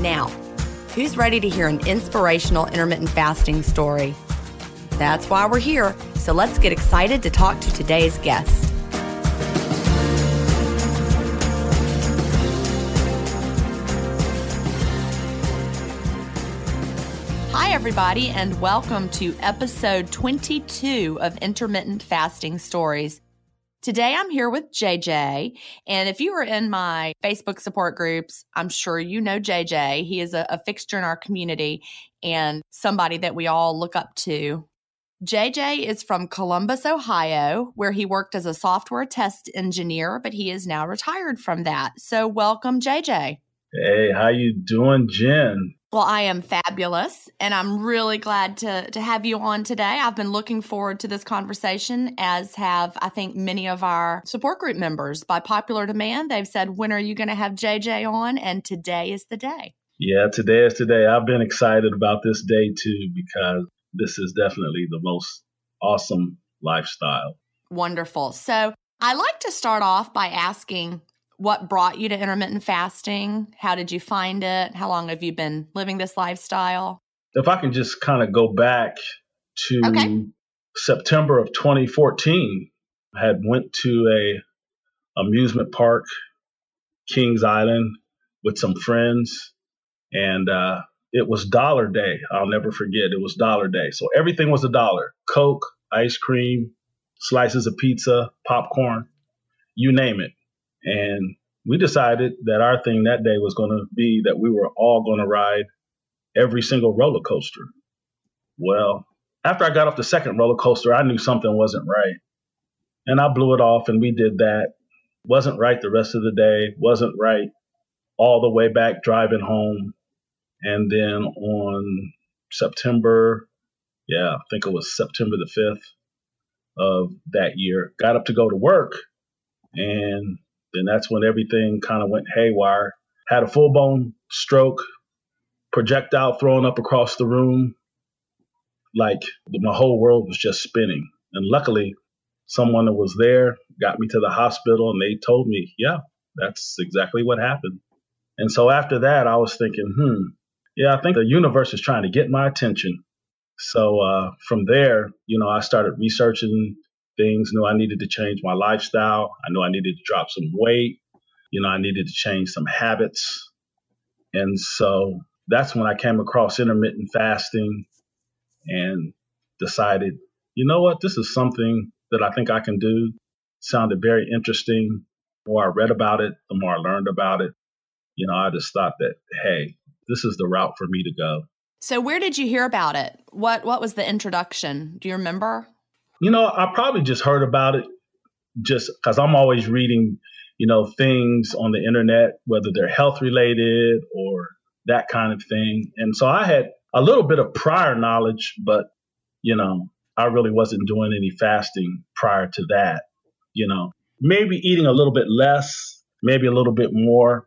Now, who's ready to hear an inspirational intermittent fasting story? That's why we're here, so let's get excited to talk to today's guest. Hi, everybody, and welcome to episode 22 of Intermittent Fasting Stories. Today I'm here with JJ. And if you are in my Facebook support groups, I'm sure you know JJ. He is a, a, fixture in our community and somebody that we all look up to. JJ is from Columbus, Ohio, where he worked as a software test engineer, but he is now retired from that. So welcome, JJ. Hey, how you doing, Gin? Well, I am fabulous, and I'm really glad to to have you on today. I've been looking forward to this conversation, as have I think many of our support group members. By popular demand, they've said, "When are you going to have JJ on?" And today is the day. Yeah, today is today. I've been excited about this day too because this is definitely the most awesome lifestyle. Wonderful. So I like to start off by asking what brought you to intermittent fasting? How did you find it? How long have you been living this lifestyle? If I can just kind of go back to okay. September of 2014, I had went to a amusement park, Kings Island, with some friends, and uh, it was Dollar Day. I'll never forget. It was Dollar Day, so everything was a dollar: Coke, ice cream, slices of pizza, popcorn, you name it. And we decided that our thing that day was going to be that we were all going to ride every single roller coaster. Well, after I got off the second roller coaster, I knew something wasn't right. And I blew it off and we did that. Wasn't right the rest of the day, wasn't right all the way back driving home. And then on September, yeah, I think it was September the 5th of that year, got up to go to work and then that's when everything kind of went haywire. Had a full blown stroke, projectile thrown up across the room. Like my whole world was just spinning. And luckily, someone that was there got me to the hospital and they told me, yeah, that's exactly what happened. And so after that, I was thinking, hmm, yeah, I think the universe is trying to get my attention. So uh, from there, you know, I started researching things, knew I needed to change my lifestyle. I knew I needed to drop some weight. You know, I needed to change some habits. And so that's when I came across intermittent fasting and decided, you know what, this is something that I think I can do. Sounded very interesting. The more I read about it, the more I learned about it. You know, I just thought that, hey, this is the route for me to go. So where did you hear about it? What what was the introduction? Do you remember? You know, I probably just heard about it just because I'm always reading, you know, things on the internet, whether they're health related or that kind of thing. And so I had a little bit of prior knowledge, but, you know, I really wasn't doing any fasting prior to that. You know, maybe eating a little bit less, maybe a little bit more.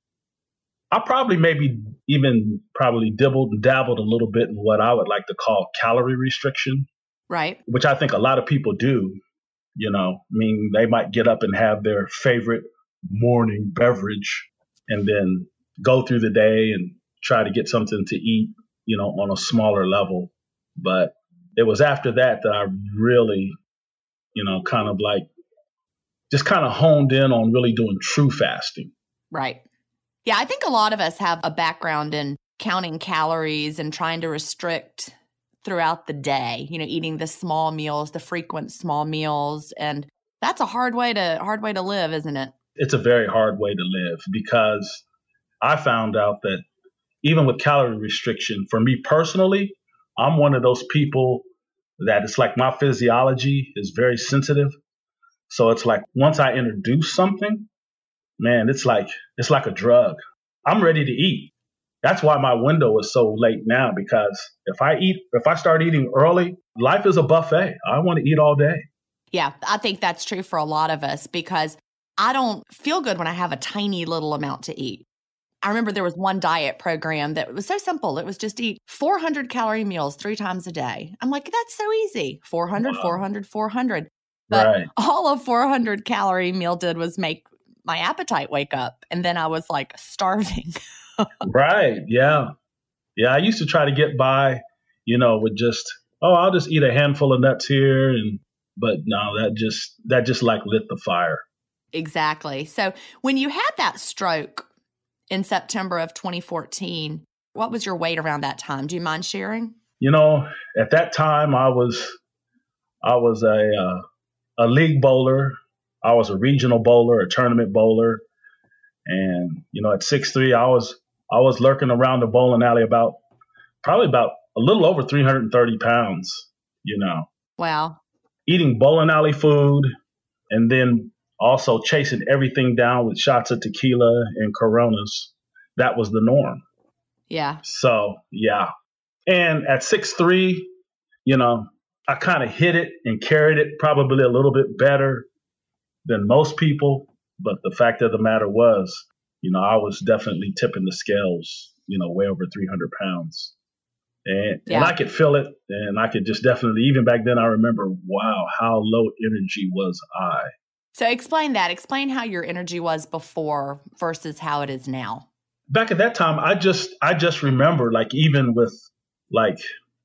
I probably maybe even probably dibbled and dabbled a little bit in what I would like to call calorie restriction. Right. Which I think a lot of people do. You know, I mean, they might get up and have their favorite morning beverage and then go through the day and try to get something to eat, you know, on a smaller level. But it was after that that I really, you know, kind of like just kind of honed in on really doing true fasting. Right. Yeah, I think a lot of us have a background in counting calories and trying to restrict throughout the day, you know, eating the small meals, the frequent small meals and that's a hard way to hard way to live, isn't it? It's a very hard way to live because I found out that even with calorie restriction, for me personally, I'm one of those people that it's like my physiology is very sensitive. So it's like once I introduce something, man, it's like it's like a drug. I'm ready to eat. That's why my window is so late now because if I eat if I start eating early, life is a buffet. I want to eat all day. Yeah, I think that's true for a lot of us because I don't feel good when I have a tiny little amount to eat. I remember there was one diet program that was so simple. It was just eat 400 calorie meals three times a day. I'm like, that's so easy 400, wow. 400, 400. But right. all a 400 calorie meal did was make my appetite wake up. And then I was like starving. right. Yeah. Yeah. I used to try to get by, you know, with just, oh, I'll just eat a handful of nuts here. And, but no, that just, that just like lit the fire. Exactly. So when you had that stroke in September of 2014, what was your weight around that time? Do you mind sharing? You know, at that time I was, I was a, uh, a league bowler I was a regional bowler, a tournament bowler, and you know at six three, I was I was lurking around the bowling alley about probably about a little over 330 pounds. You know. Wow. Eating bowling alley food, and then also chasing everything down with shots of tequila and Coronas. That was the norm. Yeah. So yeah, and at six three, you know, I kind of hit it and carried it probably a little bit better than most people. But the fact of the matter was, you know, I was definitely tipping the scales, you know, way over 300 pounds. And, yeah. and I could feel it. And I could just definitely, even back then, I remember, wow, how low energy was I. So explain that. Explain how your energy was before versus how it is now. Back at that time, I just, I just remember, like, even with like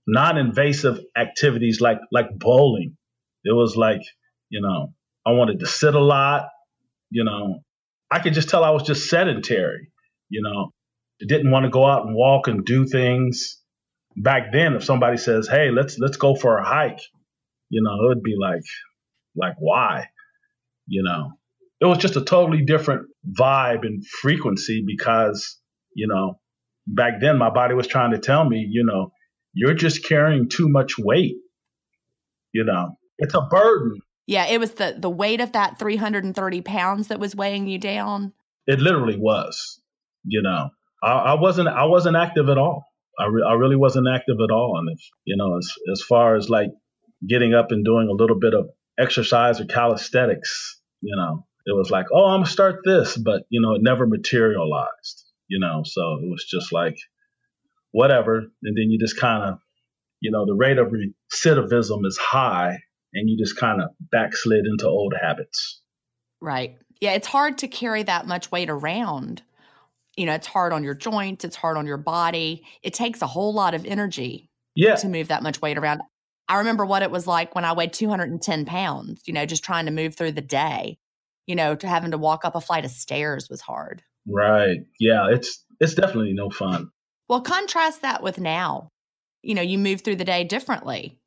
non-invasive activities like like bowling, it was like, you know, I wanted to sit a lot. You know, I could just tell I was just sedentary. You know, didn't want to go out and walk and do things. Back then, if somebody says, "Hey, let's let's go for a hike," you know, it would be like, like why? You know, it was just a totally different vibe and frequency because, you know, back then my body was trying to tell me, you know, you're just carrying too much weight. You know, it's a burden. Yeah, it was the the weight of that 330 pounds that was weighing you down. It literally was. You know, I, I wasn't I wasn't active at all. I, re- I really wasn't active at all. And if you know, as as far as like getting up and doing a little bit of exercise or calisthenics, you know, it was like, oh, I'm gonna start this, but you know, it never materialized. You know, so it was just like, whatever. And then you just kind of, you know, the rate of recidivism is high and you just kind of backslid into old habits. Right. Yeah, it's hard to carry that much weight around. You know, it's hard on your joints, it's hard on your body. It takes a whole lot of energy yeah. to move that much weight around. I remember what it was like when I weighed 210 pounds, you know, just trying to move through the day. You know, to having to walk up a flight of stairs was hard. Right. Yeah, it's it's definitely no fun. Well, contrast that with now. You know, you move through the day differently.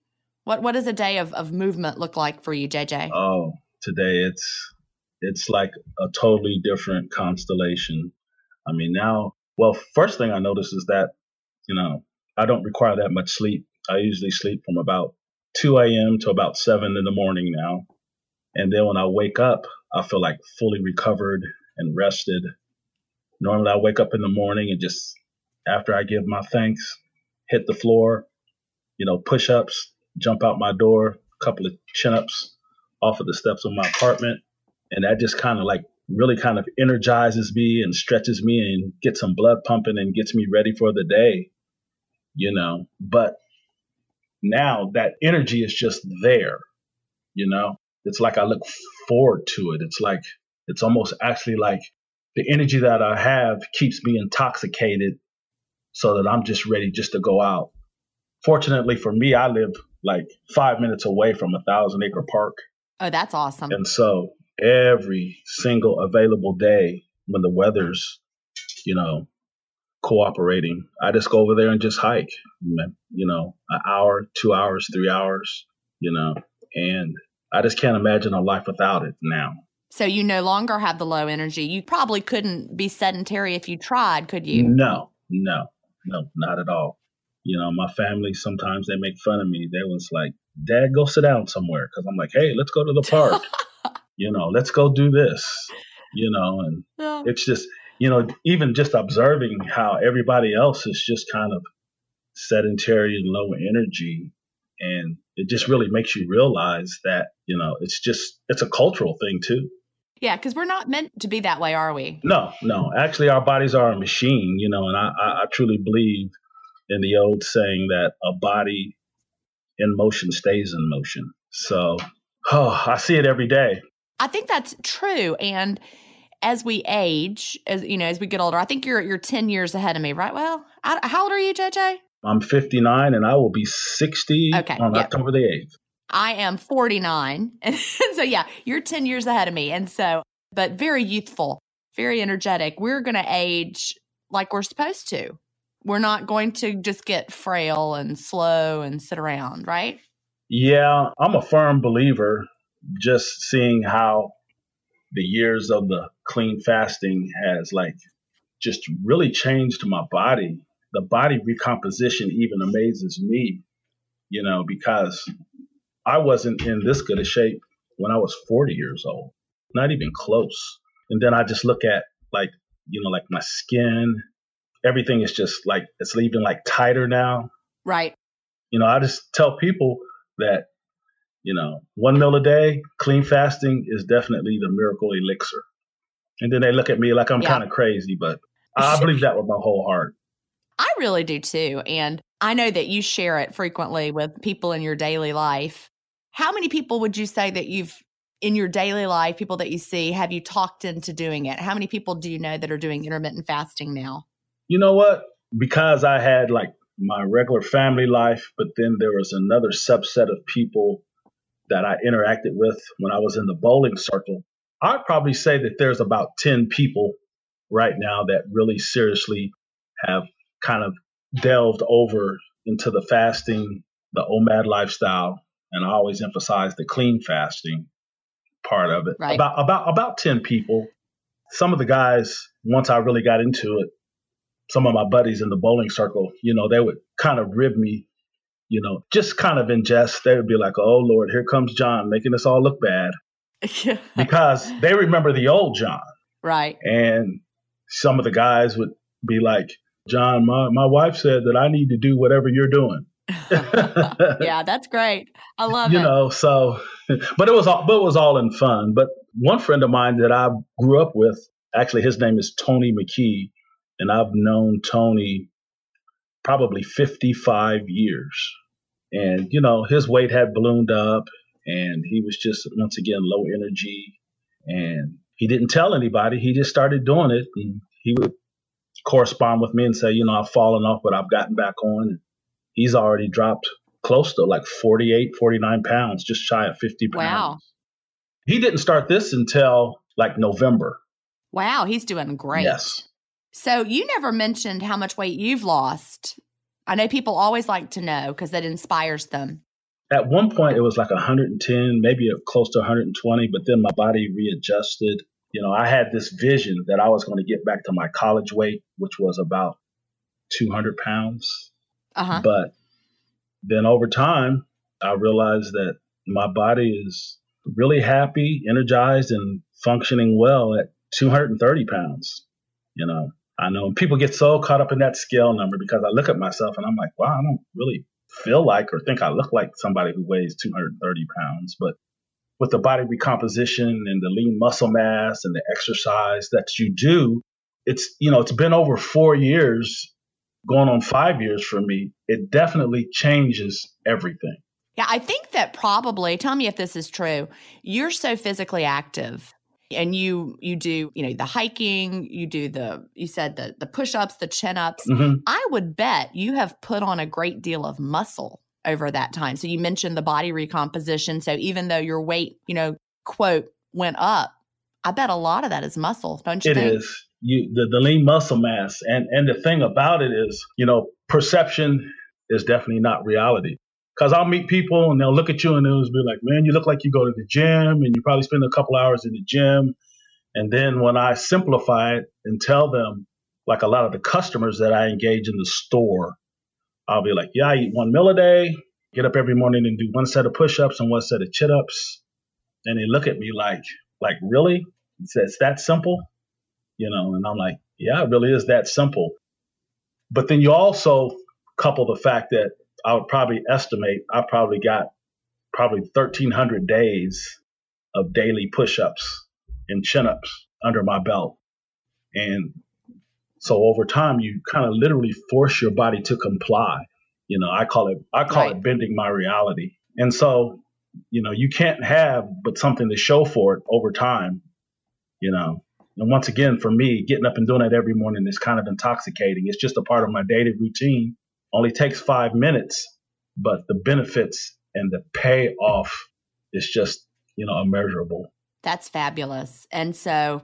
What what does a day of, of movement look like for you, JJ? Oh, today it's it's like a totally different constellation. I mean, now, well, first thing I notice is that, you know, I don't require that much sleep. I usually sleep from about 2 a.m. to about 7 in the morning now. And then when I wake up, I feel like fully recovered and rested. Normally, I wake up in the morning and just after I give my thanks, hit the floor, you know, push ups, jump out my door, a couple of chin ups off of the steps of my apartment, and that just kind of like really kind of energizes me and stretches me and gets some blood pumping and gets me ready for the day you know? But now that energy is just there you know? It's like i look forward to it. It's like it's almost actually like the energy that i have keeps me intoxicated so that i'm just ready just to go out. Fortunately for me i live like five minutes away from a thousand acre park oh that's awesome and so every single available day when the weather's, you know, cooperating. I just go over there and just hike, you know, an hour, two hours, three hours, you know, and I just can't imagine a life without it now. So you no longer have the low energy. You probably couldn't be sedentary if you tried, could you? No, no, no, not at all. You know, my family sometimes they make fun of me. They was like, "Dad, go sit down somewhere," because I'm like, "Hey, let's go to the park." you know, let's go do this, you know, and yeah. it's just, you know, even just observing how everybody else is just kind of sedentary and low energy. And it just really makes you realize that, you know, it's just, it's a cultural thing too. Yeah, because we're not meant to be that way, are we? No, no. Actually, our bodies are a machine, you know, and I, I, I truly believe in the old saying that a body in motion stays in motion. So, oh, I see it every day. I think that's true. And as we age, as you know, as we get older, I think you're you're ten years ahead of me, right? Well, I, how old are you, JJ? I'm 59, and I will be 60 okay, on yep. October the 8th. I am 49, and so yeah, you're 10 years ahead of me, and so but very youthful, very energetic. We're going to age like we're supposed to. We're not going to just get frail and slow and sit around, right? Yeah, I'm a firm believer just seeing how the years of the clean fasting has like just really changed my body. The body recomposition even amazes me, you know, because I wasn't in this good a shape when I was 40 years old, not even close. And then I just look at like, you know, like my skin, everything is just like, it's even like tighter now. Right. You know, I just tell people that you know, one meal a day, clean fasting is definitely the miracle elixir. And then they look at me like I'm yeah. kind of crazy, but I believe that with my whole heart. I really do too. And I know that you share it frequently with people in your daily life. How many people would you say that you've in your daily life, people that you see, have you talked into doing it? How many people do you know that are doing intermittent fasting now? You know what? Because I had like my regular family life, but then there was another subset of people that I interacted with when I was in the bowling circle, I'd probably say that there's about 10 people right now that really seriously have kind of delved over into the fasting, the OMAD lifestyle, and I always emphasize the clean fasting part of it. Right. About about about 10 people. Some of the guys, once I really got into it, some of my buddies in the bowling circle, you know, they would kind of rib me you know, just kind of in jest, they would be like, oh, Lord, here comes John making us all look bad. because they remember the old John. Right. And some of the guys would be like, John, my, my wife said that I need to do whatever you're doing. yeah, that's great. I love you it. You know, so but it was all but it was all in fun. But one friend of mine that I grew up with, actually his name is Tony McKee, and I've known Tony probably 55 years. And, you know, his weight had ballooned up and he was just, once again, low energy. And he didn't tell anybody. He just started doing it. And he would correspond with me and say, you know, I've fallen off, but I've gotten back on. He's already dropped close to like 48, 49 pounds, just shy of 50 pounds. Wow. He didn't start this until like November. Wow, he's doing great. Yes. So you never mentioned how much weight you've lost. I know people always like to know because that inspires them. At one point, it was like 110, maybe close to 120, but then my body readjusted. You know, I had this vision that I was going to get back to my college weight, which was about 200 pounds. Uh-huh. But then over time, I realized that my body is really happy, energized, and functioning well at 230 pounds. You know, I know people get so caught up in that scale number because I look at myself and I'm like, wow, I don't really feel like or think I look like somebody who weighs 230 pounds. But with the body recomposition and the lean muscle mass and the exercise that you do, it's, you know, it's been over four years, going on five years for me. It definitely changes everything. Yeah, I think that probably, tell me if this is true, you're so physically active and you you do you know the hiking you do the you said the the push-ups the chin-ups mm-hmm. i would bet you have put on a great deal of muscle over that time so you mentioned the body recomposition so even though your weight you know quote went up i bet a lot of that is muscle don't you It think? is. you the, the lean muscle mass and and the thing about it is you know perception is definitely not reality because I'll meet people and they'll look at you and they'll be like, man, you look like you go to the gym and you probably spend a couple hours in the gym. And then when I simplify it and tell them, like a lot of the customers that I engage in the store, I'll be like, yeah, I eat one meal a day, get up every morning and do one set of push ups and one set of chin ups. And they look at me like, like, really? It's, it's that simple? You know, and I'm like, yeah, it really is that simple. But then you also couple the fact that I would probably estimate I probably got probably 1,300 days of daily push ups and chin ups under my belt. And so over time, you kind of literally force your body to comply. You know, I call it, I call right. it bending my reality. And so, you know, you can't have but something to show for it over time, you know. And once again, for me, getting up and doing it every morning is kind of intoxicating. It's just a part of my daily routine only takes five minutes, but the benefits and the payoff is just, you know, immeasurable. That's fabulous. And so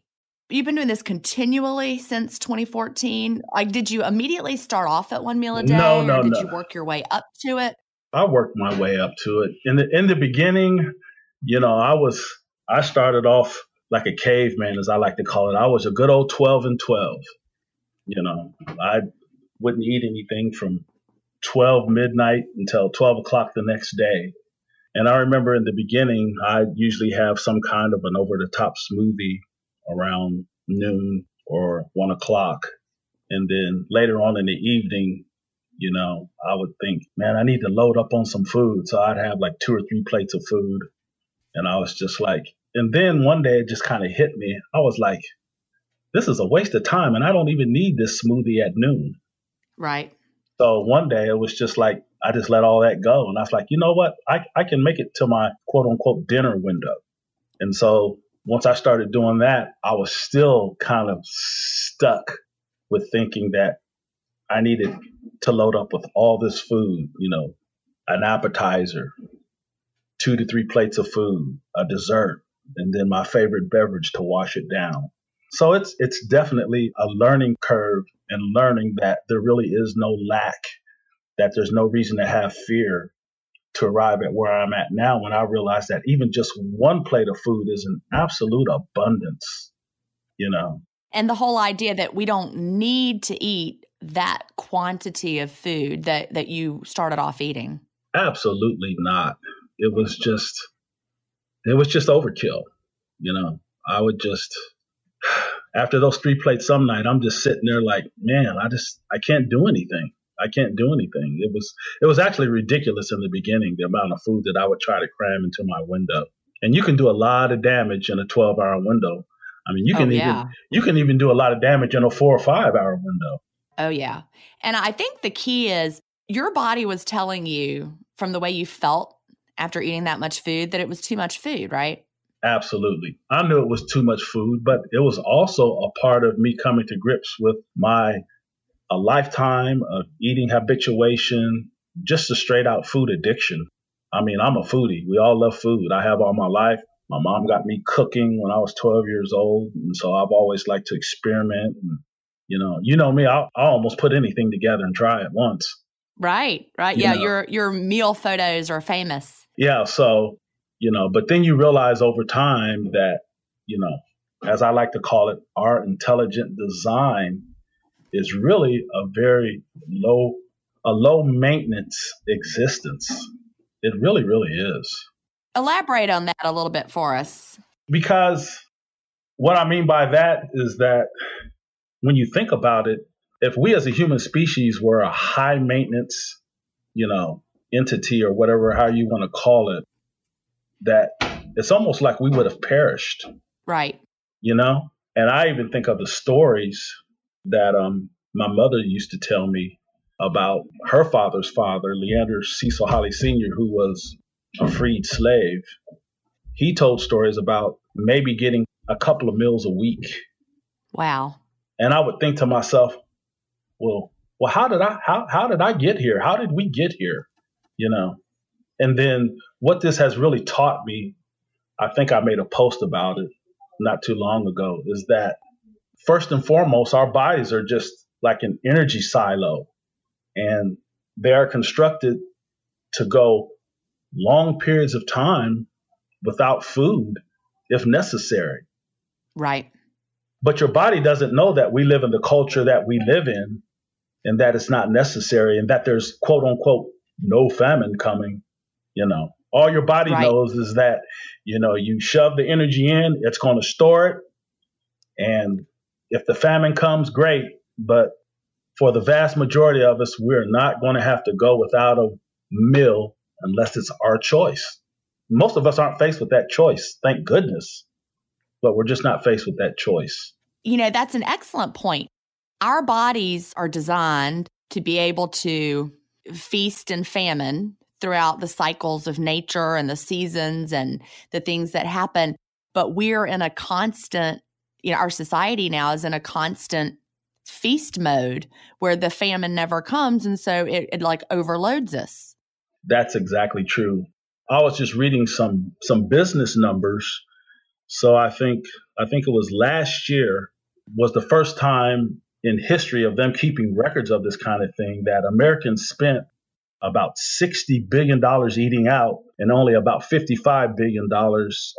You've been doing this continually since 2014. Like, did you immediately start off at one meal a day, no, no, or did no. you work your way up to it? I worked my way up to it. In the in the beginning, you know, I was I started off like a caveman, as I like to call it. I was a good old 12 and 12. You know, I wouldn't eat anything from 12 midnight until 12 o'clock the next day. And I remember in the beginning, I usually have some kind of an over the top smoothie around noon or one o'clock. And then later on in the evening, you know, I would think, man, I need to load up on some food. So I'd have like two or three plates of food. And I was just like, and then one day it just kind of hit me. I was like, this is a waste of time. And I don't even need this smoothie at noon. Right. So one day it was just like, I just let all that go. And I was like, you know what? I, I can make it to my quote unquote dinner window. And so once I started doing that, I was still kind of stuck with thinking that I needed to load up with all this food, you know, an appetizer, two to three plates of food, a dessert, and then my favorite beverage to wash it down. So it's it's definitely a learning curve and learning that there really is no lack, that there's no reason to have fear to arrive at where I'm at now when I realize that even just one plate of food is an absolute abundance, you know. And the whole idea that we don't need to eat that quantity of food that that you started off eating. Absolutely not. It was just it was just overkill, you know. I would just after those three plates some night, I'm just sitting there like, man, I just I can't do anything. I can't do anything. It was it was actually ridiculous in the beginning the amount of food that I would try to cram into my window. And you can do a lot of damage in a 12 hour window. I mean, you oh, can oh, even you can even do a lot of damage in a 4 or 5 hour window. Oh yeah. And I think the key is your body was telling you from the way you felt after eating that much food that it was too much food, right? Absolutely. I knew it was too much food, but it was also a part of me coming to grips with my a lifetime of eating habituation, just a straight out food addiction. I mean, I'm a foodie. We all love food. I have all my life. My mom got me cooking when I was 12 years old, and so I've always liked to experiment. And you know, you know me. I'll, I'll almost put anything together and try it once. Right, right. You yeah, know. your your meal photos are famous. Yeah. So you know, but then you realize over time that you know, as I like to call it, our intelligent design is really a very low a low maintenance existence. It really, really is. Elaborate on that a little bit for us. Because what I mean by that is that when you think about it, if we as a human species were a high maintenance, you know, entity or whatever, how you want to call it, that it's almost like we would have perished, Right. you know? And I even think of the stories that um, my mother used to tell me about her father's father, Leander Cecil Holly Sr., who was a freed slave. He told stories about maybe getting a couple of meals a week. Wow. And I would think to myself, well, well, how did I how how did I get here? How did we get here? You know? And then what this has really taught me, I think I made a post about it not too long ago, is that first and foremost, our bodies are just like an energy silo. And they are constructed to go long periods of time without food if necessary. Right. But your body doesn't know that we live in the culture that we live in and that it's not necessary and that there's quote unquote no famine coming. You know, all your body Right. knows is that, you know, you shove the energy in, it's going to store it. And if the famine comes, great. But for the vast majority of us, we're not going to have to go without a meal unless it's our choice. Most of us aren't faced with that choice, thank goodness. But we're just not faced with that choice. You know, that's an excellent point. Our bodies are designed to be able to feast and famine throughout the cycles of nature and the seasons and the things that happen. But we're in a constant, you know, our society now is in a constant feast mode where the famine never comes. And so it, it like overloads us. That's exactly true. I was just reading some some business numbers. So I think I think it was last year, was the first time in history of them keeping records of this kind of thing that Americans spent about $60 billion eating out and only about $55 billion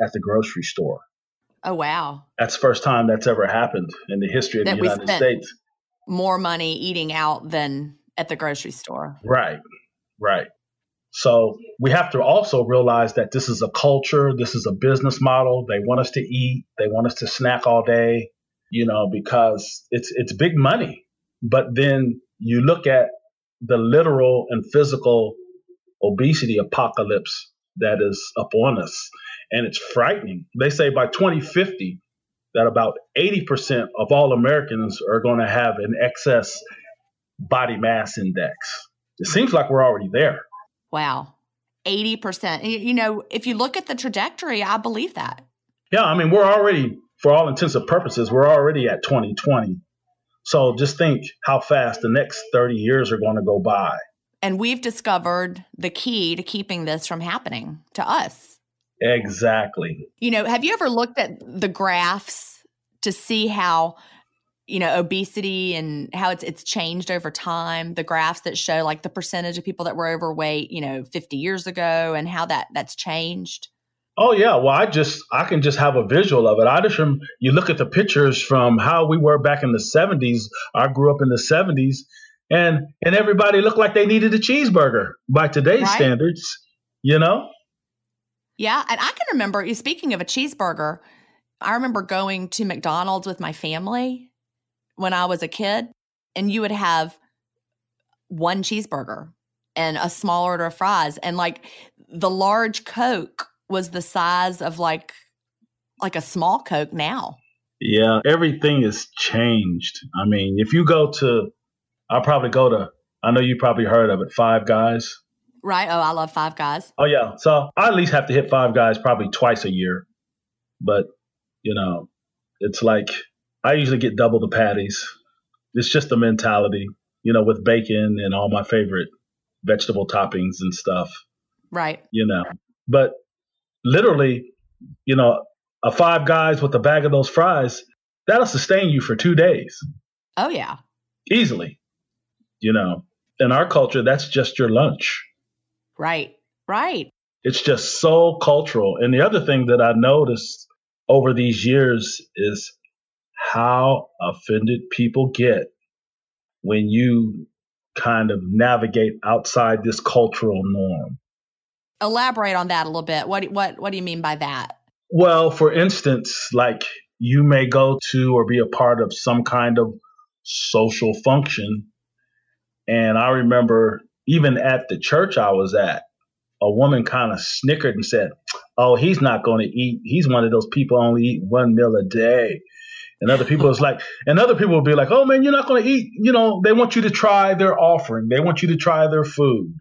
at the grocery store. Oh, wow. That's the first time that's ever happened in the history of that the United States. More money eating out than at the grocery store. Right, right. So we have to also realize that this is a culture, this is a business model. They want us to eat, they want us to snack all day, you know, because it's it's big money. But then you look at the literal and physical obesity apocalypse that is upon us, and it's frightening. They say by 2050 that about 80% of all Americans are going to have an excess body mass index. It seems like we're already there. Wow. 80%. You know, if you look at the trajectory, I believe that. Yeah, I mean, we're already, for all intents and purposes, we're already at 2020. So just think how fast the next 30 years are going to go by. And we've discovered the key to keeping this from happening to us. Exactly. You know, have you ever looked at the graphs to see how you know obesity and how it's it's changed over time? The graphs that show like the percentage of people that were overweight you know 50 years ago and how that that's changed? Oh yeah. Well i just i can just have a visual of it. I just from you look at the pictures from how we were back in the 70s i grew up in the 70s and and everybody looked like they needed a cheeseburger by today's right? standards you know yeah and i can remember speaking of a cheeseburger i remember going to mcdonald's with my family when I was a kid, and you would have one cheeseburger and a small order of fries, and like the large Coke was the size of like like a small Coke now. Yeah, everything has changed. I mean, if you go to, I'll probably go to. I know you probably heard of it, Five Guys. Right. Oh, I love Five Guys. Oh yeah. So I at least have to hit Five Guys probably twice a year, but you know, it's like I usually get double the patties. It's just the mentality, you know, with bacon and all my favorite vegetable toppings and stuff. Right. You know, but literally, you know, a five guys with a bag of those fries, that'll sustain you for two days. Oh, yeah. Easily. You know, in our culture, that's just your lunch. Right. Right. It's just so cultural. And the other thing that I noticed over these years is how offended people get when you kind of navigate outside this cultural norm. Elaborate on that a little bit. What what what do you mean by that? Well, for instance, like you may go to or be a part of some kind of social function and I remember even at the church I was at, a woman kind of snickered and said, "Oh, he's not going to eat. He's one of those people only eat one meal a day." And other people is like, and other people will be like, oh man, you're not going to eat. You know, they want you to try their offering. They want you to try their food.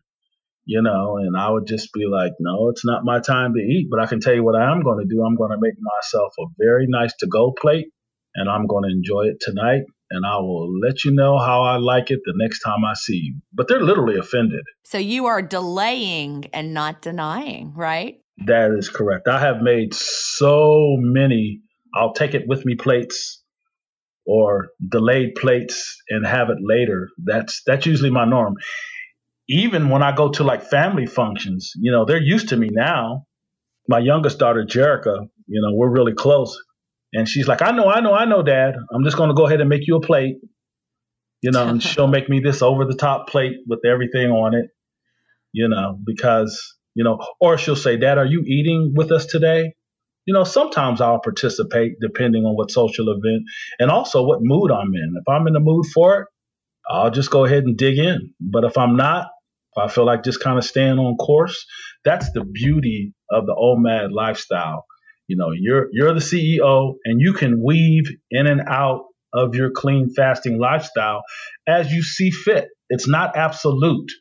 You know, and I would just be like, no, it's not my time to eat. But I can tell you what I am going to do. I'm going to make myself a very nice to go plate, and I'm going to enjoy it tonight. And I will let you know how I like it the next time I see you. But they're literally offended. So you are delaying and not denying, right? That is correct. I have made so many I'll take it with me plates or delayed plates and have it later. That's that's usually my norm. Even when I go to like family functions, you know, they're used to me now. My youngest daughter, Jerica, you know, we're really close. And she's like, I know, I know, I know, Dad. I'm just gonna go ahead and make you a plate. You know, and she'll make me this over the top plate with everything on it, you know, because, you know, or she'll say, Dad, are you eating with us today? you know, sometimes I'll participate depending on what social event and also what mood I'm in. If I'm in the mood for it, I'll just go ahead and dig in. But if I'm not, if I feel like just kind of staying on course, that's the beauty of the OMAD lifestyle. You know, you're you're the CEO and you can weave in and out of your clean fasting lifestyle as you see fit. It's not absolute,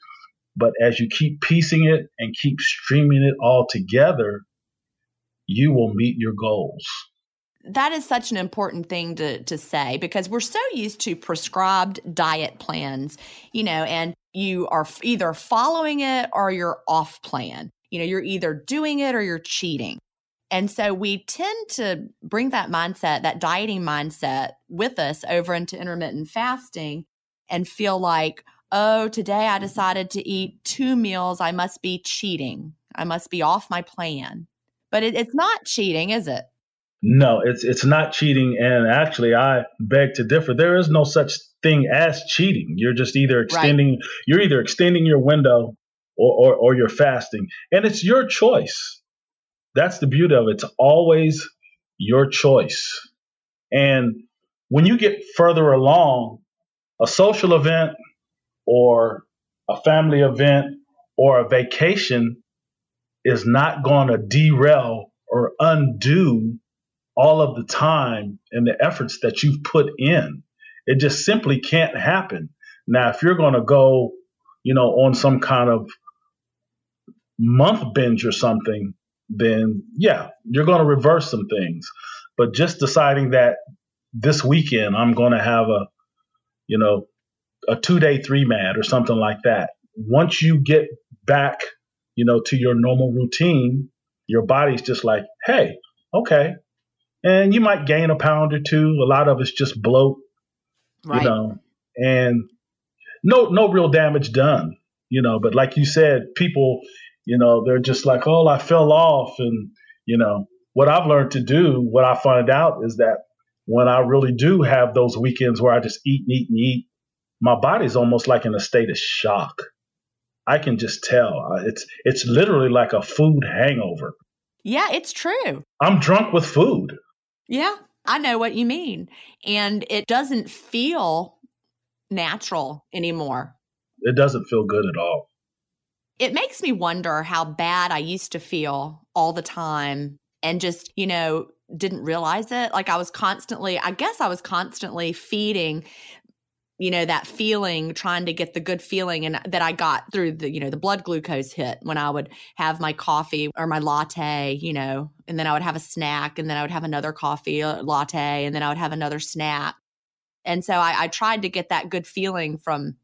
but as you keep piecing it and keep streaming it all together, you will meet your goals. That is such an important thing to, to say because we're so used to prescribed diet plans, you know, and you are either following it or you're off plan. You know, you're either doing it or you're cheating. And so we tend to bring that mindset, that dieting mindset with us over into intermittent fasting and feel like, oh, today I mm-hmm. decided to eat two meals. I must be cheating. I must be off my plan. But it, it's not cheating, is it? No, it's it's not cheating. And actually, I beg to differ. There is no such thing as cheating. You're just either extending right. you're either extending your window or, or, or you're fasting, and it's your choice. That's the beauty of it. It's always your choice. And when you get further along, a social event or a family event or a vacation is not going to derail or undo all of the time and the efforts that you've put in. It just simply can't happen. Now, if you're going to go, you know, on some kind of month binge or something, then yeah, you're going to reverse some things. But just deciding that this weekend I'm going to have a, you know, a two day three MAD or something like that. Once you get back, you know, to your normal routine, your body's just like, hey, okay. And you might gain a pound or two. A lot of it's just bloat, right. you know, and no, no real damage done, you know. But like you said, people, you know, they're just like, oh, I fell off. And, you know, what I've learned to do, what I find out is that when I really do have those weekends where I just eat and eat and eat, my body's almost like in a state of shock. I can just tell. It's it's literally like a food hangover. Yeah, it's true. I'm drunk with food. Yeah, I know what you mean. And it doesn't feel natural anymore. It doesn't feel good at all. It makes me wonder how bad I used to feel all the time and just, you know, didn't realize it. Like I was constantly, I guess I was constantly feeding you know that feeling trying to get the good feeling and that i got through the you know the blood glucose hit when i would have my coffee or my latte you know and then i would have a snack and then i would have another coffee latte and then i would have another snack and so I, I tried to get that good feeling from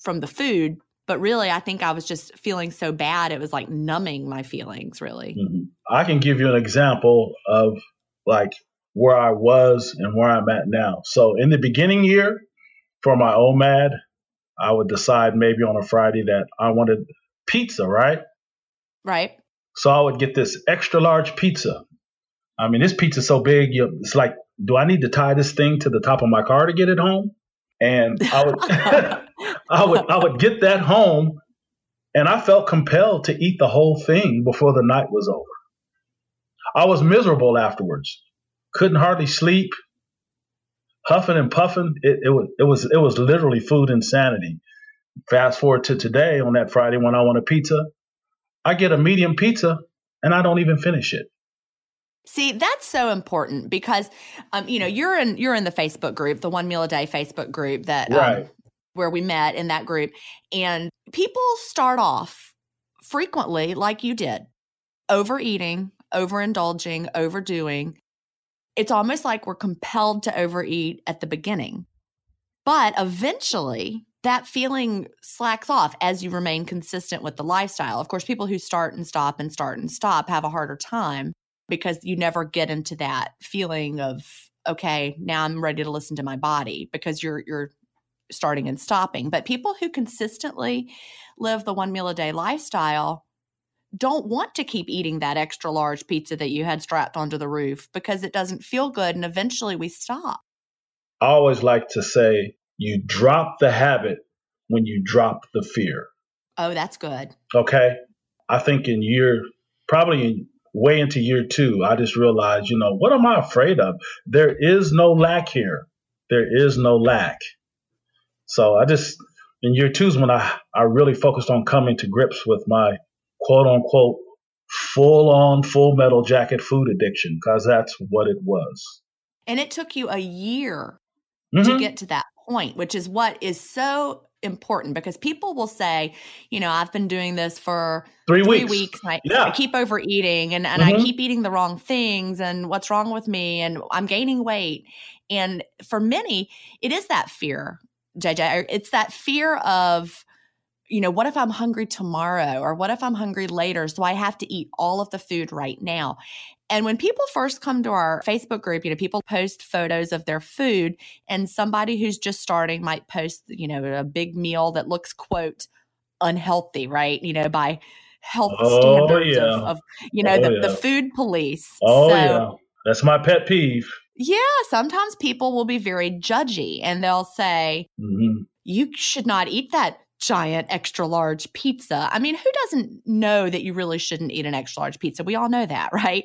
from the food but really i think i was just feeling so bad it was like numbing my feelings really mm-hmm. i can give you an example of like where i was and where i'm at now so in the beginning year for my OMAD, I would decide maybe on a Friday that I wanted pizza, right? Right. So I would get this extra large pizza. I mean, this pizza's so big, it's like, do I need to tie this thing to the top of my car to get it home? And I would, I would, I would get that home, and I felt compelled to eat the whole thing before the night was over. I was miserable afterwards. Couldn't hardly sleep huffing and puffing. It, it was it was it was literally food insanity. Fast forward to today on that Friday when I want a pizza, I get a medium pizza and I don't even finish it. See, that's so important because um, you know, you're in you're in the Facebook group, the one meal a day Facebook group that um, where we met in that group. And people start off frequently like you did, overeating, overindulging, overdoing it's almost like we're compelled to overeat at the beginning. But eventually, that feeling slacks off as you remain consistent with the lifestyle. Of course, people who start and stop and start and stop have a harder time because you never get into that feeling of okay, now I'm ready to listen to my body because you're you're starting and stopping. But people who consistently live the one meal a day lifestyle don't want to keep eating that extra large pizza that you had strapped onto the roof because it doesn't feel good and eventually we stop. I always like to say you drop the habit when you drop the fear. Oh, that's good. Okay. I think in year, probably in way into year two, I just realized, you know, what am I afraid of? There is no lack here. There is no lack. So I just, in year two is when I, I really focused on coming to grips with my quote unquote full on full metal jacket food addiction because that's what it was. And it took you a year mm-hmm. to get to that point, which is what is so important because people will say, you know, I've been doing this for three, three weeks. weeks. I, yeah. I, keep overeating and, and mm-hmm. I keep eating the wrong things and what's wrong with me and I'm gaining weight. And for many, it is that fear, JJ. It's that fear of you know, what if I'm hungry tomorrow or what if I'm hungry later? So I have to eat all of the food right now. And when people first come to our Facebook group, you know, people post photos of their food, and somebody who's just starting might post, you know, a big meal that looks, quote, unhealthy, right? You know, by health oh, standards yeah. of, of, you know, oh, the, yeah. the food police. Oh, so, yeah. That's my pet peeve. Yeah. Sometimes people will be very judgy and they'll say, mm-hmm. you should not eat that giant extra large pizza. I mean, who doesn't know that you really shouldn't eat an extra large pizza? We all know that, right?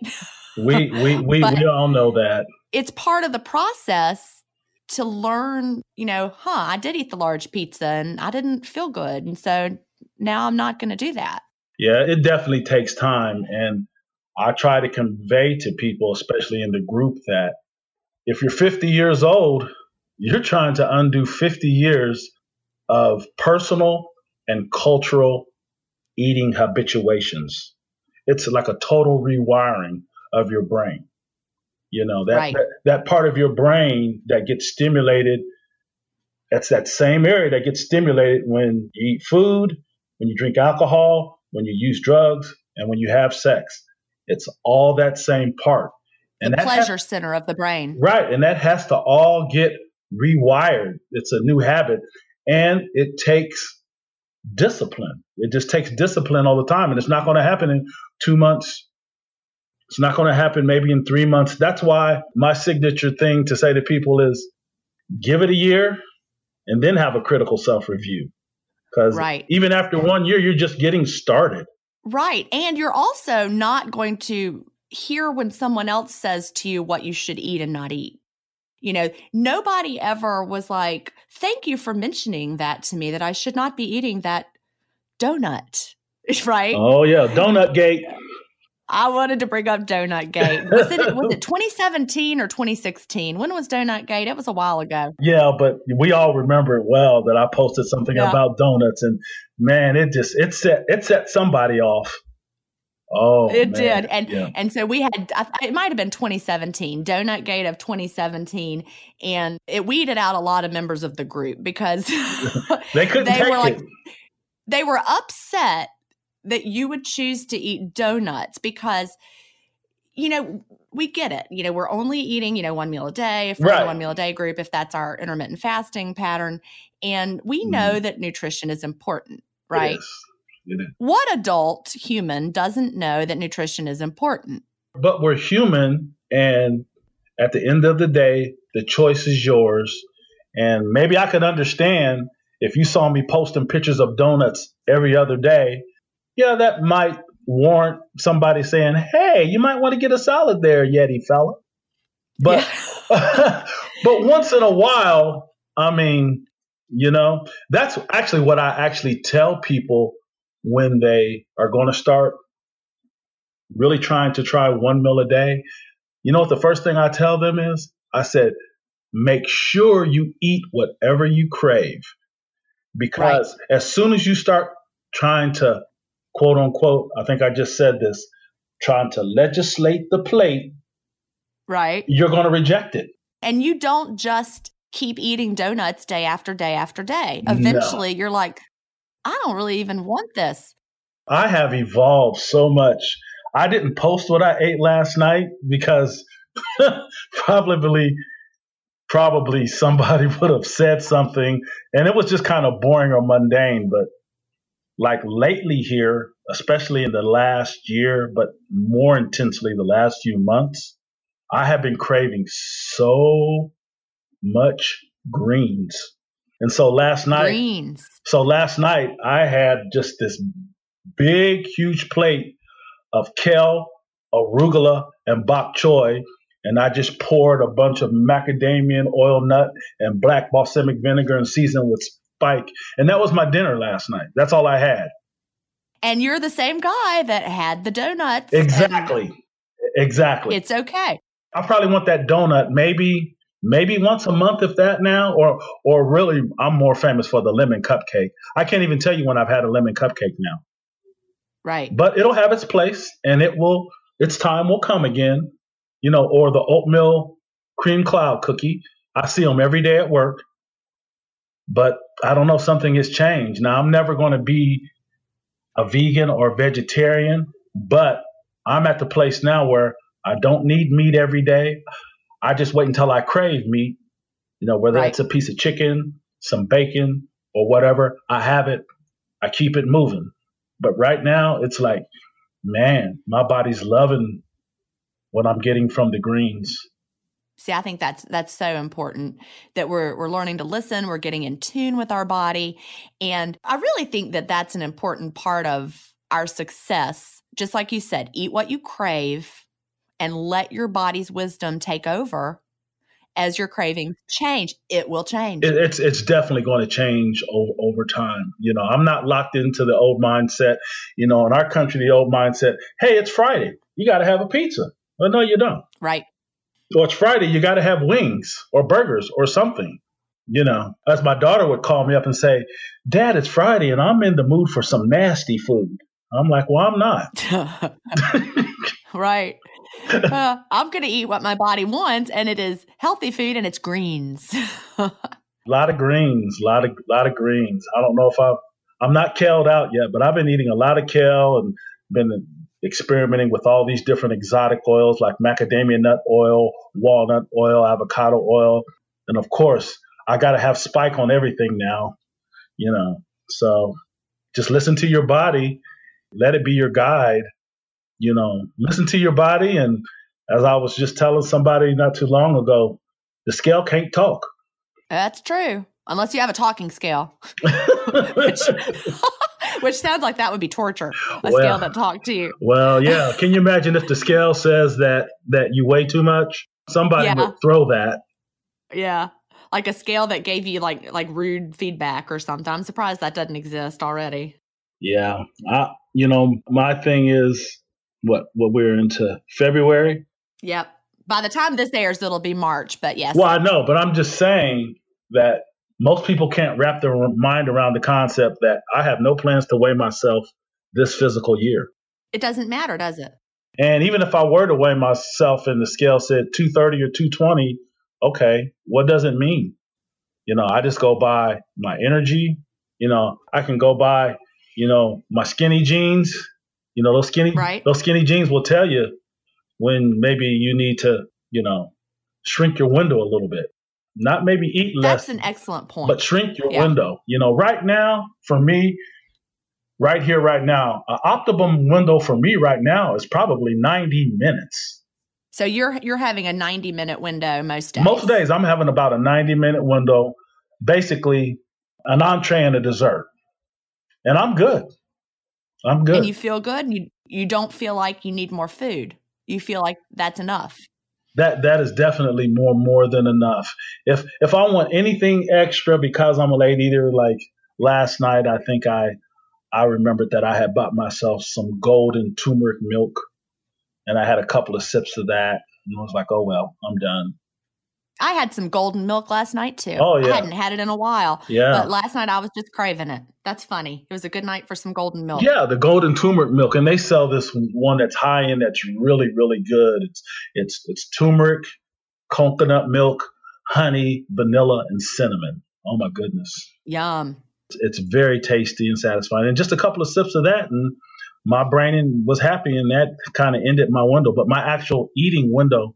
We we we, we all know that. It's part of the process to learn, you know, huh, I did eat the large pizza and I didn't feel good. And so now I'm not going to do that. Yeah, it definitely takes time and I try to convey to people, especially in the group, that if you're 50 years old, you're trying to undo 50 years of personal and cultural eating habituations. It's like a total rewiring of your brain. You know, that, right. that, that part of your brain that gets stimulated, that's that same area that gets stimulated when you eat food, when you drink alcohol, when you use drugs, and when you have sex. It's all that same part. And the pleasure has, center of the brain. Right. And that has to all get rewired. It's a new habit and it takes discipline. It just takes discipline all the time, and it's not going to happen in two months. It's not going to happen maybe in three months. That's why my signature thing to say to people is give it a year and then have a critical self review. Because right. even after one year, you're just getting started. Right. And you're also not going to hear when someone else says to you what you should eat and not eat. You know, nobody ever was like, thank you for mentioning that to me that I should not be eating that donut. Right? Oh, yeah. Donut gate. I wanted to bring up Donut Gate. Was it was it 2017 or 2016? When was Donut Gate? It was a while ago. Yeah, but we all remember it well that I posted something yeah. about donuts, and man, it just it set it set somebody off. Oh, it man. did, and yeah. and so we had it might have been 2017 Donut Gate of 2017, and it weeded out a lot of members of the group because they couldn't they were like it. they were upset that you would choose to eat donuts because you know we get it you know we're only eating you know one meal a day for right. one meal a day group if that's our intermittent fasting pattern and we know mm. that nutrition is important right what adult human doesn't know that nutrition is important? But we're human, and at the end of the day, the choice is yours. And maybe I could understand if you saw me posting pictures of donuts every other day. Yeah, that might warrant somebody saying, "Hey, you might want to get a salad there, Yeti fella." But yeah. but once in a while, I mean, you know, that's actually what I actually tell people when they are going to start really trying to try one meal a day, you know what the first thing I tell them is? I said, make sure you eat whatever you crave. Because right. as soon as you start trying to, quote unquote, I think I just said this, trying to legislate the plate, right? You're going to reject it. And you don't just keep eating donuts day after day after day. Eventually, no. you're like, I don't really even want this. I have evolved so much. I didn't post what I ate last night because probably probably somebody would have said something and it was just kind of boring or mundane but like lately here especially in the last year but more intensely the last few months i have been craving so much greens and so last night greens so last night I had just this big, huge plate of kale, arugula, and bok choy. And I just poured a bunch of macadamia oil nut and black balsamic vinegar and seasoned with Spike. And that was my dinner last night. That's all I had. And you're the same guy that had the donuts. Exactly. Exactly. It's okay. I probably want that donut maybe maybe once a month if that now or or really i'm more famous for the lemon cupcake. I can't even tell you when i've had a lemon cupcake now. Right. But it'll have its place and it will its time will come again you know or the oatmeal cream cloud cookie. I see them every day at work but i don't know something has changed. Now i'm never going to be a vegan or vegetarian but i'm at the place now where I don't need meat every day. I just wait until I crave meat. You know, whether right. it's a piece of chicken, some bacon, or whatever, I have it. I keep it moving. But right now, it's like, man, my body's loving what I'm getting from the greens. See, I think that's that's so important that we're we're learning to listen, we're getting in tune with our body, and I really think that that's an important part of our success. Just like you said, eat what you crave and let your body's wisdom take over as your cravings change. It will change. It, it's it's definitely going to change over, over time. You know, I'm not locked into the old mindset. You know, in our country, the old mindset, hey, it's Friday, you got to have a pizza. Well, no, you don't. Right. Or it's Friday, you got to have wings or burgers or something. You know, as my daughter would call me up and say, Dad, it's Friday and I'm in the mood for some nasty food. I'm like, well, I'm not. right. Uh, I'm going to eat what my body wants, and it is healthy food and it's greens. a lot of greens, a lot of lot of greens. I don't know if I've I'm not kale out yet, but I've been eating a lot of kale and been experimenting with all these different exotic oils like macadamia nut oil, walnut oil, avocado oil, and of course, I got to have Spike on everything now. You know, so just listen to your body, let it be your guide. You know, listen to your body, and as I was just telling somebody not too long ago, the scale can't talk. That's true, unless you have a talking scale. which, which sounds like that would be torture. A well, scale that talked to you. Well, yeah. Can you imagine if the scale says that that you weigh too much? Somebody yeah. would throw that. Yeah. Like a scale that gave you like like rude feedback or something. I'm surprised that doesn't exist already. Yeah. I you know, my thing is what what we're into February. Yep. By the time this airs, it'll be March, but yes. Well, I know, but I'm just saying that most people can't wrap their mind around the concept that I have no plans to weigh myself this physical year. It doesn't matter, does it? And even if I were to weigh myself and the scale said 230 or 220, okay, what does it mean? You know, I just go by my energy. You know, I can go by, you know, my skinny jeans. You know, those skinny right. those skinny jeans will tell you when maybe you need to, you know, shrink your window a little bit not maybe eat less. That's an excellent point. But shrink your yeah. window. You know, right now, for me, right here, right now, an optimum window for me right now is probably 90 minutes. So you're you're having a 90 minute window most days. Most days I'm having about a 90 minute window, basically an entree and a dessert. And I'm good. I'm good. And you feel good. You you don't feel like you need more food. You feel like that's enough that that is definitely more more than enough. If if I want anything extra because I'm a late eater, like last night, I think I I remembered that I had bought myself some golden turmeric milk, and I had a couple of sips of that, and I was like, oh well, I'm done. I had some golden milk last night too. Oh yeah, I hadn't had it in a while. Yeah, but last night I was just craving it. That's funny. It was a good night for some golden milk. Yeah, the golden turmeric milk, and they sell this one that's high end. That's really really good. It's it's it's turmeric, coconut milk, honey, vanilla, and cinnamon. Oh my goodness. Yum. It's very tasty and satisfying. And just a couple of sips of that, and my brain was happy, and that kind of ended my window. But my actual eating window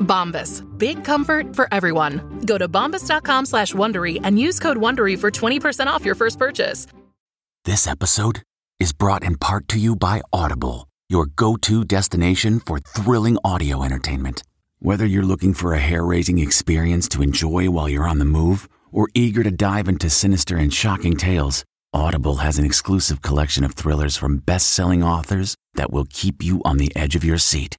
Bombas. Big comfort for everyone. Go to bombas.com slash Wondery and use code Wondery for 20% off your first purchase. This episode is brought in part to you by Audible, your go-to destination for thrilling audio entertainment. Whether you're looking for a hair-raising experience to enjoy while you're on the move or eager to dive into sinister and shocking tales, Audible has an exclusive collection of thrillers from best-selling authors that will keep you on the edge of your seat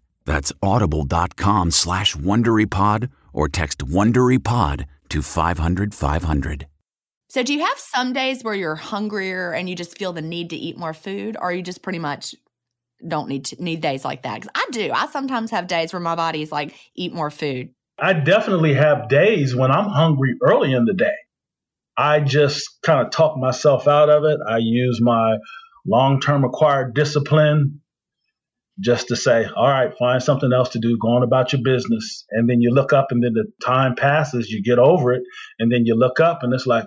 That's audible.com slash WonderyPod or text WonderyPod to 500, 500. So, do you have some days where you're hungrier and you just feel the need to eat more food, or you just pretty much don't need to, need days like that? Because I do. I sometimes have days where my body's like, eat more food. I definitely have days when I'm hungry early in the day. I just kind of talk myself out of it. I use my long term acquired discipline just to say, all right, find something else to do, go on about your business. And then you look up and then the time passes, you get over it, and then you look up and it's like,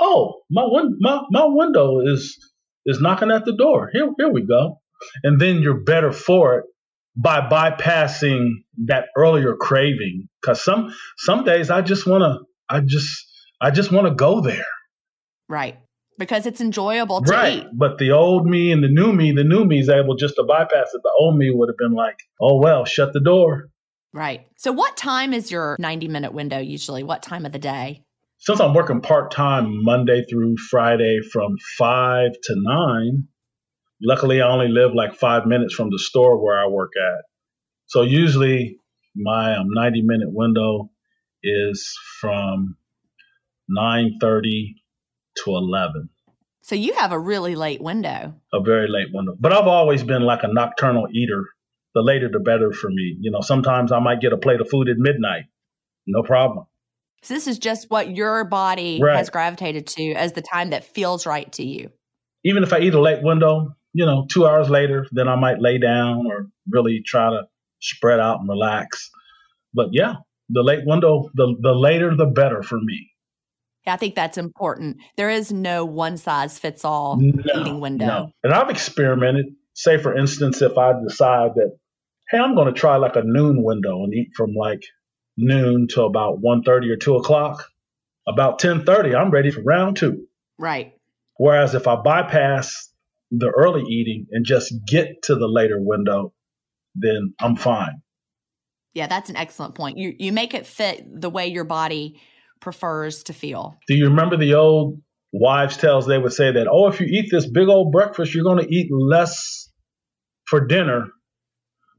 oh, my win- my my window is is knocking at the door. Here here we go. And then you're better for it by bypassing that earlier craving. Cause some some days I just wanna I just I just wanna go there. Right. Because it's enjoyable to right. eat. But the old me and the new me, the new me is able just to bypass it. The old me would have been like, oh well, shut the door. Right. So what time is your 90 minute window usually? What time of the day? Since I'm working part time Monday through Friday from five to nine, luckily I only live like five minutes from the store where I work at. So usually my um, 90 minute window is from 9:30 to 11. So you have a really late window. A very late window. But I've always been like a nocturnal eater. The later the better for me. You know, sometimes I might get a plate of food at midnight. No problem. So this is just what your body Right. has gravitated to as the time that feels right to you. Even if I eat a late window, you know, two hours later, then I might lay down or really try to spread out and relax. But yeah, the late window, the, the later the better for me. Yeah, I think that's important. There is no one size fits all No, eating window. no. And I've experimented. Say, for instance, if I decide that, hey, I'm going to try like a noon window and eat from like noon to about 1.30 or 2 o'clock, about 10.30, I'm ready for round two. Right. Whereas if I bypass the early eating and just get to the later window, then I'm fine. Yeah, that's an excellent point. You you make it fit the way your body prefers to feel. Do you remember the old wives' tales? They would say that, oh, if you eat this big old breakfast, you're going to eat less for dinner.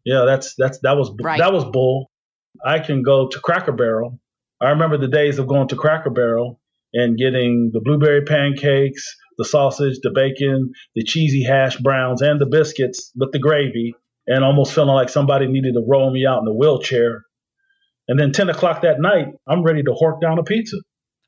Yeah, that's that's that was Right. that was bull. I can go to Cracker Barrel. I remember the days of going to Cracker Barrel and getting the blueberry pancakes, the sausage, the bacon, the cheesy hash browns, and the biscuits with the gravy, and almost feeling like somebody needed to roll me out in a wheelchair. And then 10 o'clock that night, I'm ready to hork down a pizza.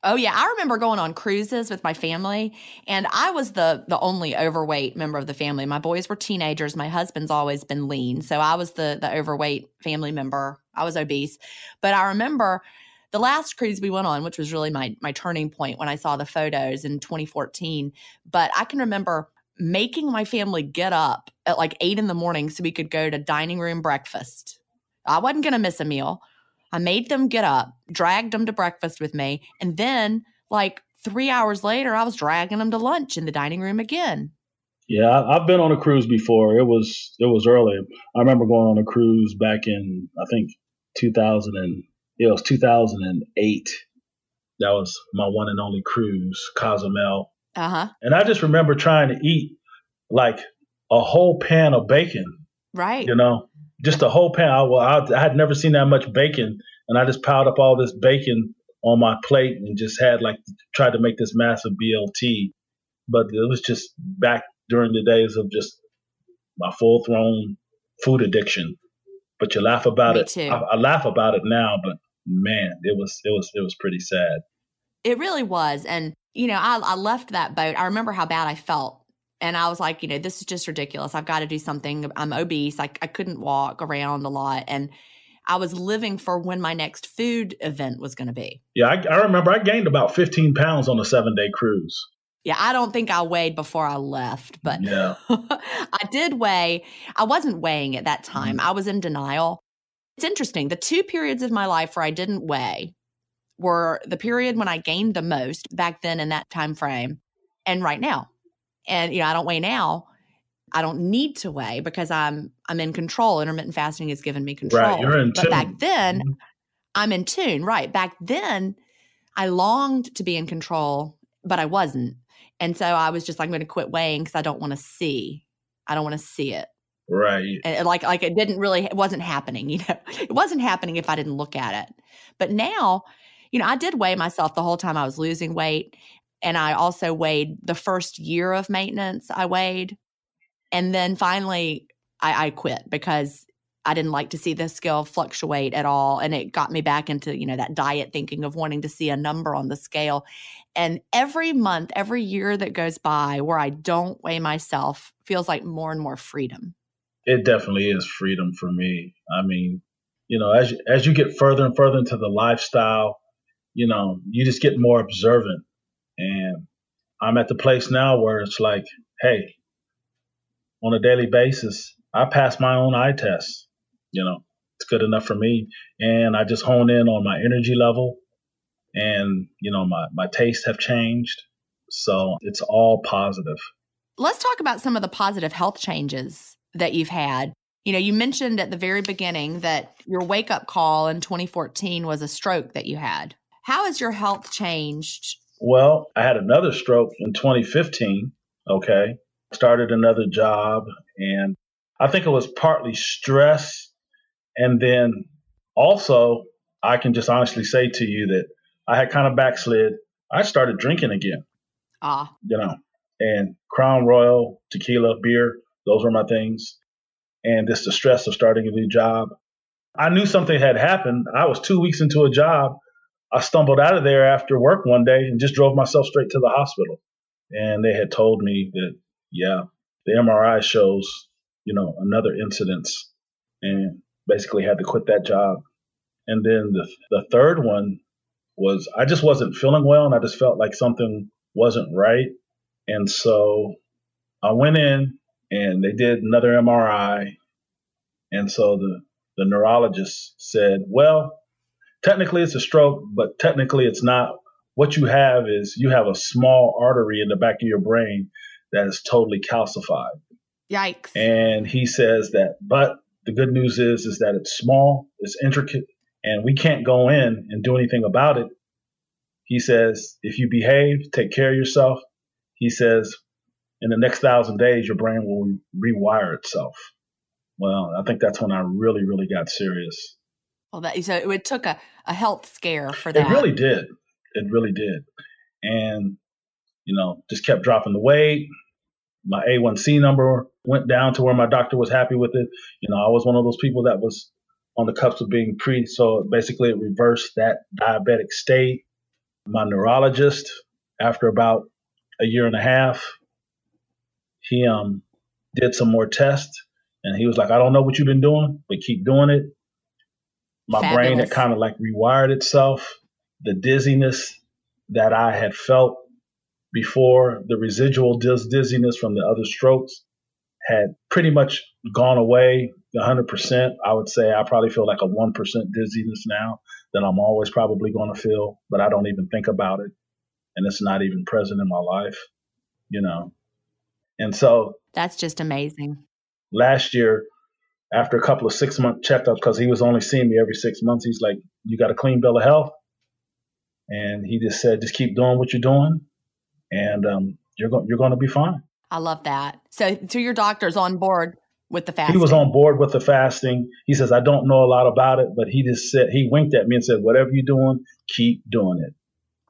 Oh yeah, I remember going on cruises with my family and I was the the only overweight member of the family. My boys were teenagers, my husband's always been lean, so I was the the overweight family member. I was obese. But I remember the last cruise we went on, which was really my my turning point when I saw the photos in 2014, but I can remember making my family get up at like 8 in the morning so we could go to dining room breakfast. I wasn't going to miss a meal. I made them get up, dragged them to breakfast with me, and then like three hours later, I was dragging them to lunch in the dining room again. Yeah, I've been on a cruise before. It was it was early. I remember going on a cruise back in I think 2000 and it was 2008. That was my one and only cruise, Cozumel, Uh huh. and I just remember trying to eat like a whole pan of bacon. Right. You know, just a whole pan. I, well, I, I had never seen that much bacon, and I just piled up all this bacon on my plate and just had like tried to make this massive BLT. But it was just back during the days of just my full thrown food addiction. But you laugh about Me it. too. I, I laugh about it now, but man, it was it was it was pretty sad. It really was. And, you know, I, I left that boat. I remember how bad I felt. And I was like, you know, this is just ridiculous. I've got to do something. I'm obese. I, I couldn't walk around a lot. And I was living for when my next food event was going to be. Yeah, I, I remember I gained about 15 pounds on a seven day cruise. Yeah, I don't think I weighed before I left, but Yeah. I did weigh. I wasn't weighing at that time. Mm. I was in denial. It's interesting. The two periods of my life where I didn't weigh were the period when I gained the most back then in that time frame and right now. And you know, I don't weigh now. I don't need to weigh because I'm I'm in control. Intermittent fasting has given me control. Right, you're in but tune. back then Mhm. I'm in tune. Right. Back then I longed to be in control, but I wasn't. And so I was just like, I'm going to quit weighing because I don't want to see. I don't want to see it. Right. And like like it didn't really it wasn't happening, you know. It wasn't happening if I didn't look at it. But now, you know, I did weigh myself the whole time I was losing weight and I also weighed the first year of maintenance I weighed. And then finally I, I quit because I didn't like to see the scale fluctuate at all. And it got me back into, you know, that diet thinking of wanting to see a number on the scale. And every month, every year that goes by where I don't weigh myself feels like more and more freedom. It definitely is freedom for me. I mean, you know, as as you get further and further into the lifestyle, you know, you just get more observant. And I'm at the place now where it's like, hey, on a daily basis, I pass my own eye test you know, it's good enough for me. And I just hone in on my energy level and, you know, my, my tastes have changed. So it's all positive. Let's talk about some of the positive health changes that you've had. You know, you mentioned at the very beginning that your wake up call in 2014 was a stroke that you had. How has your health changed? Well, I had another stroke in 2015. Okay. Started another job. And I think it was partly stress and then also, I can just honestly say to you that I had kind of backslid. I started drinking again. Ah. You know, and Crown Royal, tequila, beer, those were my things. And this the stress of starting a new job. I knew something had happened. I was two weeks into a job. I stumbled out of there after work one day and just drove myself straight to the hospital. And they had told me that, yeah, the MRI shows, you know, another incidence. And basically had to quit that job. And then the, the third one was I just wasn't feeling well and I just felt like something wasn't right. And so I went in and they did another MRI. And so the, the neurologist said, well, technically it's a stroke, but technically it's not. What you have is you have a small artery in the back of your brain that is totally calcified. Yikes. And he says that, but the good news is is that it's small, it's intricate, and we can't go in and do anything about it. He says, if you behave, take care of yourself, he says, in the next thousand days, your brain will rewire itself. Well, I think that's when I really, really got serious. Well, that so it took a, a health scare for that. It really did. It really did. And, you know, just kept dropping the weight, my A1C number went down to where my doctor was happy with it. You know, I was one of those people that was on the cusp of being pre, so basically it reversed that diabetic state. My neurologist, after about a year and a half, he um did some more tests and he was like, I don't know what you've been doing, but keep doing it. My Fabulous. brain had kind of like rewired itself. The dizziness that I had felt before the residual diz- dizziness from the other strokes had pretty much gone away 100%. I would say I probably feel like a 1% dizziness now that I'm always probably going to feel, but I don't even think about it. And it's not even present in my life, you know. And so that's just amazing. Last year, after a couple of six month checkups, because he was only seeing me every six months, he's like, You got a clean bill of health. And he just said, Just keep doing what you're doing and um, you're going you're going to be fine. I love that. So, so your doctor's on board with the fasting. He was on board with the fasting. He says, I don't know a lot about it, but he just said he winked at me and said, "Whatever you're doing, keep doing it.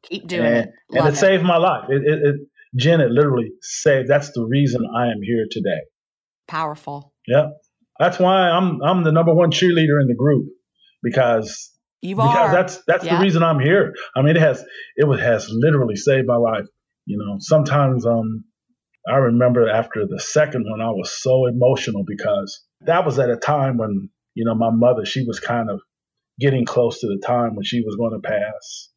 Keep doing and, it." Love and it, it, saved my life. It, it, it, Gin, it literally saved. That's the reason I am here today. Powerful. Yeah, that's why I'm I'm the number one cheerleader in the group because you because are. that's that's the reason I'm here. I mean, it has it has literally saved my life. You know, sometimes um, I remember after the second one, I was so emotional because that was at a time when you know my mother she was kind of getting close to the time when she was going to pass,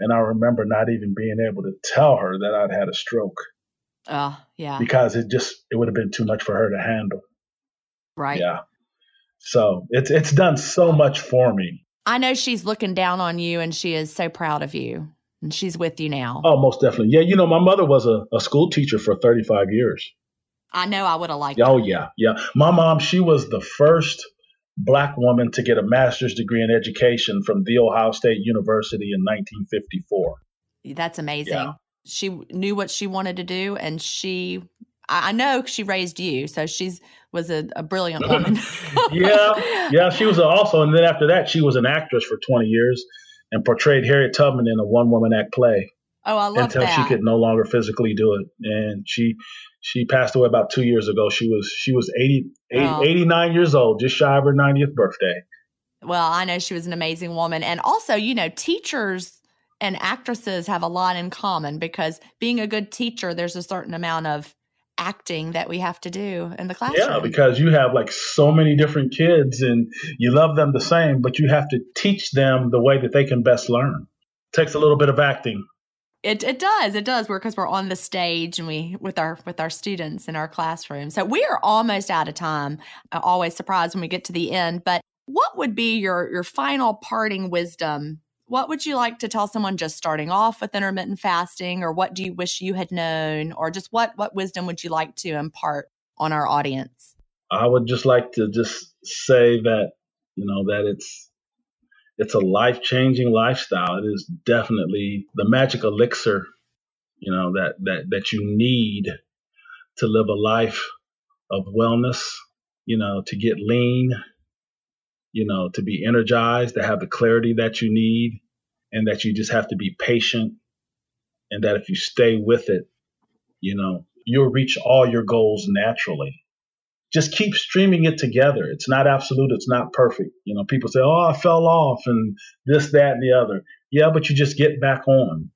and I remember not even being able to tell her that I'd had a stroke. Oh, yeah. Because it just it would have been too much for her to handle. Right. Yeah. So it's it's done so much for me. I know she's looking down on you and she is so proud of you and she's with you now. Oh, most definitely. Yeah, you know, my mother was a, a school teacher for 35 years. I know I would have liked Oh, yeah, yeah. My mom, she was the first black woman to get a master's degree in education from The Ohio State University in 1954. That's amazing. Yeah. She knew what she wanted to do, and she, I know she raised you, so she's was a, a brilliant woman. yeah, yeah, she was also, and then after that, she was an actress for 20 years and portrayed Harriet Tubman in a one woman act play. Oh, I love that. until that. she could no longer physically do it, and she she passed away about two years ago. She was she was 80, 80 oh. 89 years old, just shy of her 90th birthday. Well, I know she was an amazing woman, and also, you know, teachers and actresses have a lot in common because being a good teacher, there's a certain amount of acting that we have to do in the classroom. Yeah, because you have like so many different kids and you love them the same, but you have to teach them the way that they can best learn. It takes a little bit of acting. It, it does it does because we're on the stage and we with our with our students in our classroom so we are almost out of time I'm always surprised when we get to the end but what would be your your final parting wisdom what would you like to tell someone just starting off with intermittent fasting or what do you wish you had known or just what what wisdom would you like to impart on our audience? I would just like to just say that you know that it's it's a life-changing lifestyle. It is definitely the magic elixir you know that that that you need to live a life of wellness you know to get lean you know, to be energized, to have the clarity that you need, and that you just have to be patient. And that if you stay with it, you know, you'll reach all your goals naturally. Just keep streaming it together. It's not absolute, it's not perfect. You know, people say, oh, I fell off and this, that, and the other. Yeah, but you just get back on,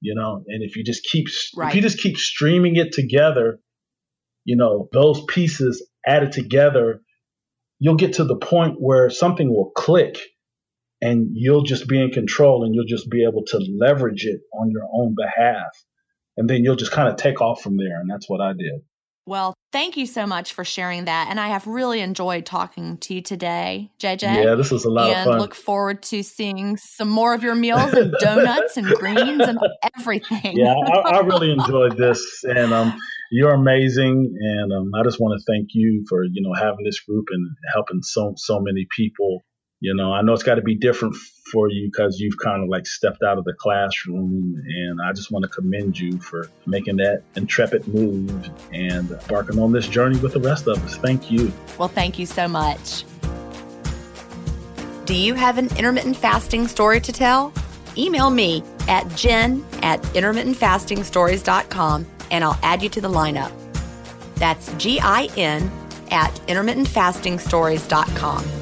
you know, and if you just keep, right. if you just keep streaming it together, you know, those pieces added together you'll get to the point where something will click and you'll just be in control and you'll just be able to leverage it on your own behalf. And then you'll just kind of take off from there. And that's what I did. Well, thank you so much for sharing that. And I have really enjoyed talking to you today, JJ. Yeah, this was a lot and of fun. look forward to seeing some more of your meals and donuts and greens and everything. Yeah, I, I really enjoyed this. And um, you're amazing, and um, I just want to thank you for you know having this group and helping so so many people. You know, I know it's got to be different for you because you've kind of like stepped out of the classroom, and I just want to commend you for making that intrepid move and embarking on this journey with the rest of us. Thank you. Well, thank you so much. Do you have an intermittent fasting story to tell? Email me at gin at intermittentfastingstories.com and I'll add you to the lineup. That's G I N at intermittentfastingstories.com.